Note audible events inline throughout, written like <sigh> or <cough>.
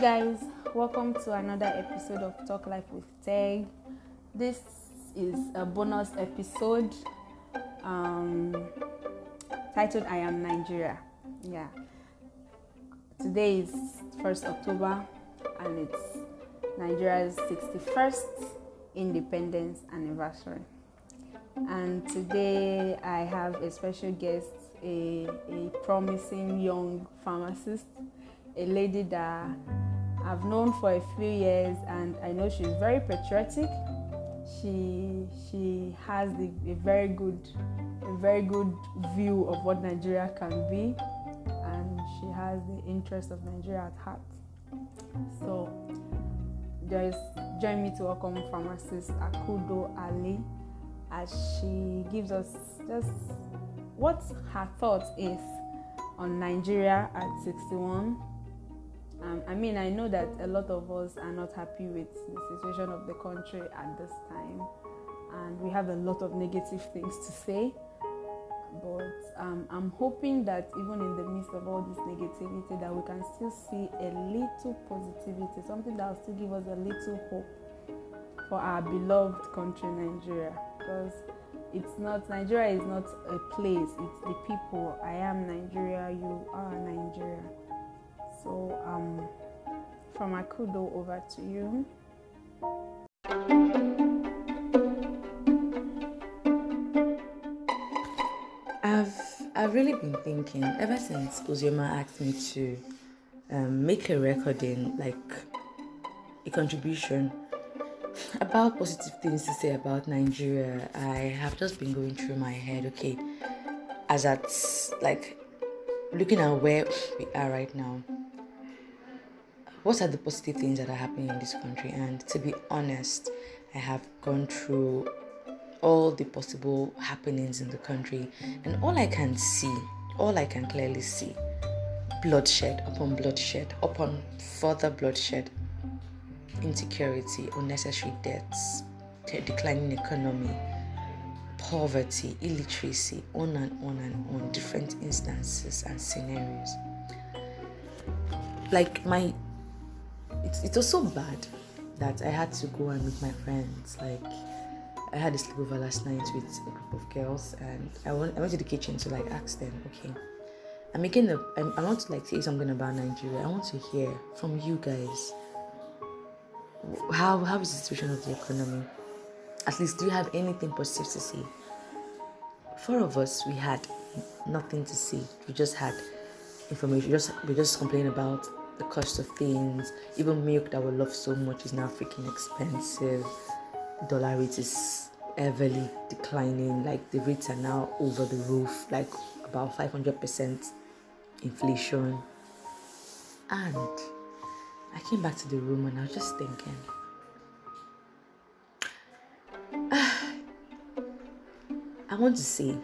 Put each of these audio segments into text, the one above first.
guys, welcome to another episode of Talk Life with Teg. This is a bonus episode um, titled I Am Nigeria. Yeah. Today is 1st October and it's Nigeria's 61st independence anniversary. And today I have a special guest, a, a promising young pharmacist, a lady that I've known for a few years and I know she's very patriotic. She she has the, a very good a very good view of what Nigeria can be and she has the interest of Nigeria at heart. So just join me to welcome pharmacist Akudo Ali as she gives us just what her thought is on Nigeria at 61. Um, I mean, I know that a lot of us are not happy with the situation of the country at this time, and we have a lot of negative things to say. But um, I'm hoping that even in the midst of all this negativity, that we can still see a little positivity, something that will still give us a little hope for our beloved country, Nigeria. Because it's not Nigeria is not a place; it's the people. I am Nigeria. You are Nigeria. So, um, from Akudo over to you. I've I've really been thinking ever since Uzioma asked me to um, make a recording, like a contribution about positive things to say about Nigeria. I have just been going through my head. Okay, as at like looking at where we are right now. What are the positive things that are happening in this country? And to be honest, I have gone through all the possible happenings in the country, and all I can see, all I can clearly see, bloodshed upon bloodshed upon further bloodshed, insecurity, unnecessary deaths, declining economy, poverty, illiteracy, on and on and on, different instances and scenarios. Like my, it, it was so bad that I had to go and meet my friends. Like I had a sleepover last night with a group of girls, and I went, I went to the kitchen to like ask them, okay, I'm making a, I, I want to like say something about Nigeria. I want to hear from you guys. How how is the situation of the economy? At least, do you have anything positive to say? Four of us, we had nothing to say. We just had information. Just we just complain about the cost of things. Even milk that we love so much is now freaking expensive. Dollar rate is heavily declining. Like the rates are now over the roof. Like about five hundred percent inflation. And I came back to the room and I was just thinking. <sighs> I want to say,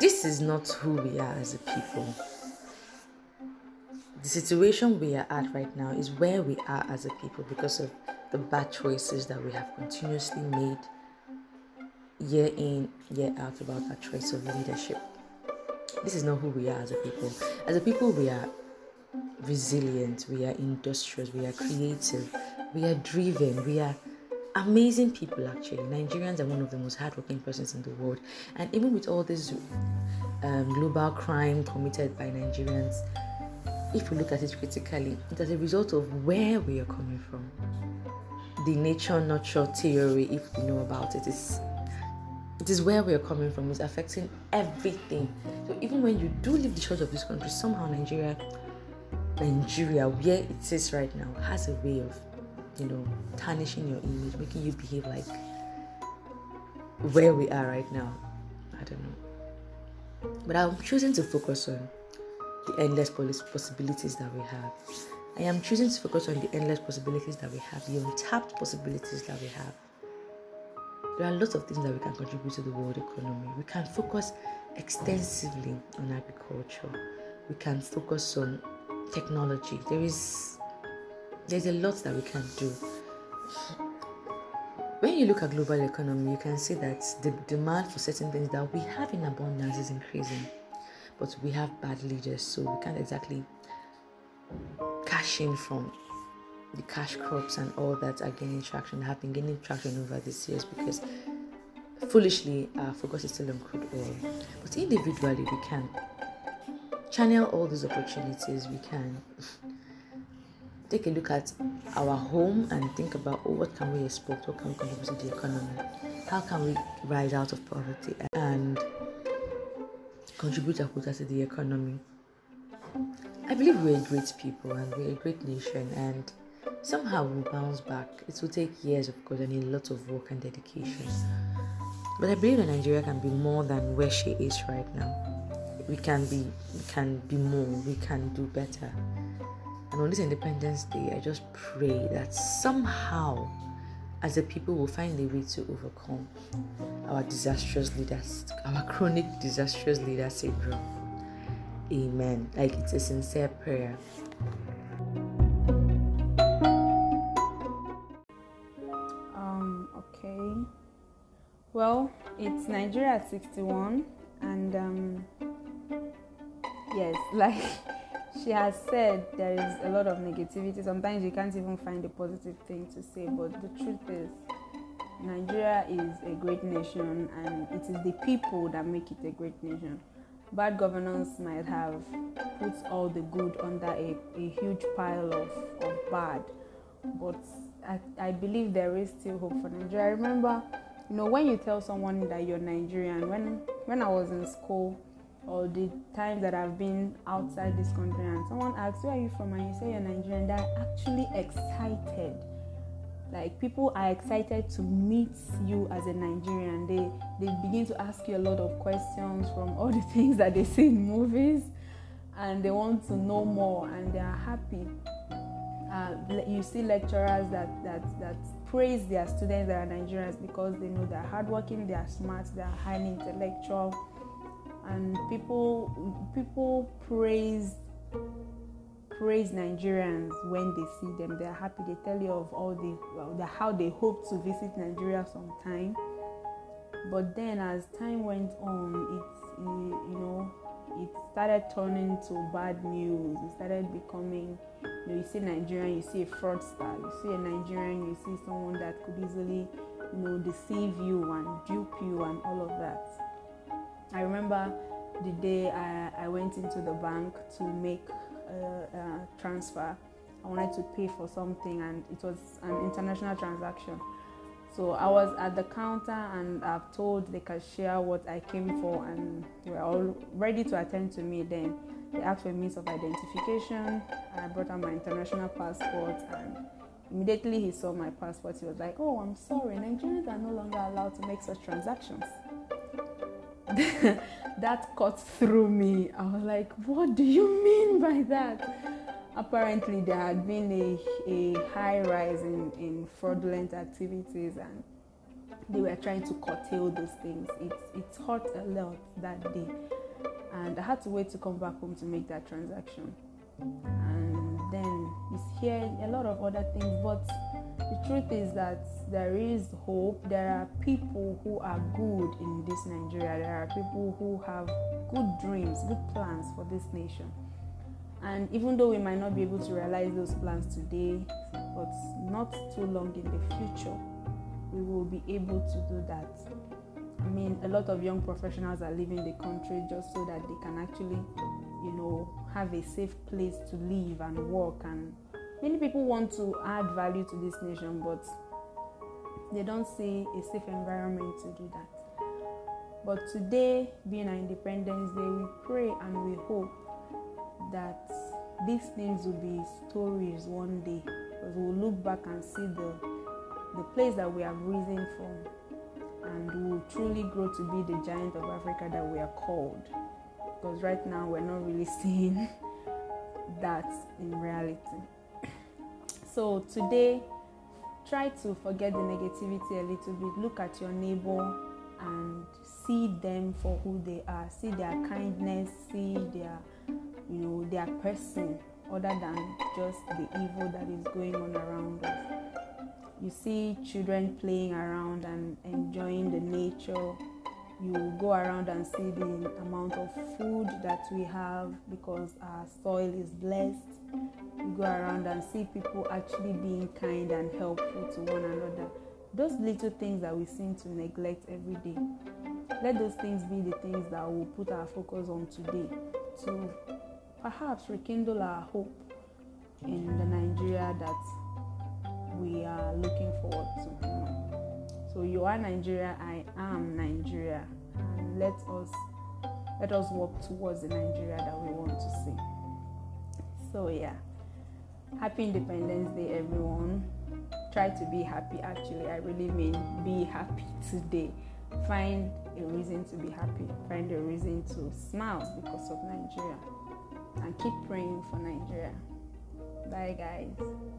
this is not who we are as a people. The situation we are at right now is where we are as a people because of the bad choices that we have continuously made year in, year out about our choice of leadership. This is not who we are as a people. As a people, we are resilient, we are industrious, we are creative, we are driven, we are amazing people actually nigerians are one of the most hardworking persons in the world and even with all this um, global crime committed by nigerians if we look at it critically it's as a result of where we are coming from the nature nurture theory if you know about it is it is where we are coming from it's affecting everything so even when you do leave the shores of this country somehow nigeria nigeria where it is right now has a way of you know, tarnishing your image, making you behave like where we are right now. I don't know. But I'm choosing to focus on the endless possibilities that we have. I am choosing to focus on the endless possibilities that we have, the untapped possibilities that we have. There are lots of things that we can contribute to the world economy. We can focus extensively on agriculture. We can focus on technology. There is there's a lot that we can do. When you look at global economy, you can see that the demand for certain things that we have in abundance is increasing, but we have bad leaders, so we can't exactly cash in from the cash crops and all that are gaining traction have been gaining traction over these years because foolishly our focus is still on crude oil. But individually we can channel all these opportunities, we can take a look at our home and think about oh, what can we export, what can we contribute to the economy, how can we rise out of poverty? And contribute a quota to the economy. I believe we're great people and we're a great nation and somehow we'll bounce back. It will take years of course and a lot of work and dedication. But I believe that Nigeria can be more than where she is right now. We can be we can be more, we can do better. And on this Independence Day, I just pray that somehow as a people will find a way to overcome our disastrous leaders, our chronic disastrous leader syndrome. Amen. Like it's a sincere prayer. Um, okay. Well, it's Nigeria 61, and um, yes, <laughs> like she has said, there is a lot of negativity. Sometimes you can't even find a positive thing to say, but the truth is, Nigeria is a great nation, and it is the people that make it a great nation. Bad governance might have put all the good under a, a huge pile of, of bad, but I, I believe there is still hope for Nigeria. I remember, you know, when you tell someone that you're Nigerian, when when I was in school, or the times that I've been outside this country, and someone asks, "Where are you from?" and you say you're Nigerian, they're actually excited. Like people are excited to meet you as a Nigerian. They they begin to ask you a lot of questions from all the <laughs> things that they see in movies, and they want to know more, and they are happy. Uh, you see lecturers that, that, that praise their students that are Nigerians because they know they're hardworking, they are smart, they are highly intellectual, and people people praise praise Nigerians when they see them. They are happy. They tell you of all the, well, the how they hope to visit Nigeria sometime. But then, as time went on, it you know it started turning to bad news. It started becoming you know, you see Nigerian, you see a fraudster, you see a Nigerian, you see someone that could easily, you know, deceive you and dupe you and all of that. I remember the day I, I went into the bank to make a, a transfer. I wanted to pay for something and it was an international transaction. So I was at the counter and I've told the cashier what I came for and were all ready to attend to me then they asked for a means of identification. I brought out my international passport, and immediately he saw my passport. He was like, "Oh, I'm sorry, Nigerians are no longer allowed to make such transactions." <laughs> that cut through me. I was like, "What do you mean by that?" Apparently, there had been a, a high rise in, in fraudulent activities, and they were trying to curtail those things. It, it hurt a lot that day and I had to wait to come back home to make that transaction. And then it's here a lot of other things, but the truth is that there is hope. There are people who are good in this Nigeria. There are people who have good dreams, good plans for this nation. And even though we might not be able to realize those plans today, but not too long in the future, we will be able to do that. I mean, a lot of young professionals are leaving the country just so that they can actually, you know, have a safe place to live and work. And many people want to add value to this nation, but they don't see a safe environment to do that. But today, being our Independence Day, we pray and we hope that these things will be stories one day because we'll look back and see the the place that we have risen from and we'll truly grow to be the giant of Africa that we are called. Because right now we're not really <laughs> seeing that in reality. So today, try to forget the negativity a little bit. Look at your neighbor and see them for who they are. See their kindness, see their you know their person other than just the evil that is going on around us you see children playing around and enjoying the nature, you go around and see the amount of food that we have because our soil is blessed. You go around and see people actually being kind and helpful to one another. Those little things that we seem to neglect every day. Let those things be the things that we'll put our focus on today to perhaps rekindle our hope in the Nigeria that we are looking forward to. So you are Nigeria, I am Nigeria, and let us let us work towards the Nigeria that we want to see. So yeah, happy Independence Day, everyone. Try to be happy. Actually, I really mean be happy today. Find a reason to be happy. Find a reason to smile because of Nigeria, and keep praying for Nigeria. Bye, guys.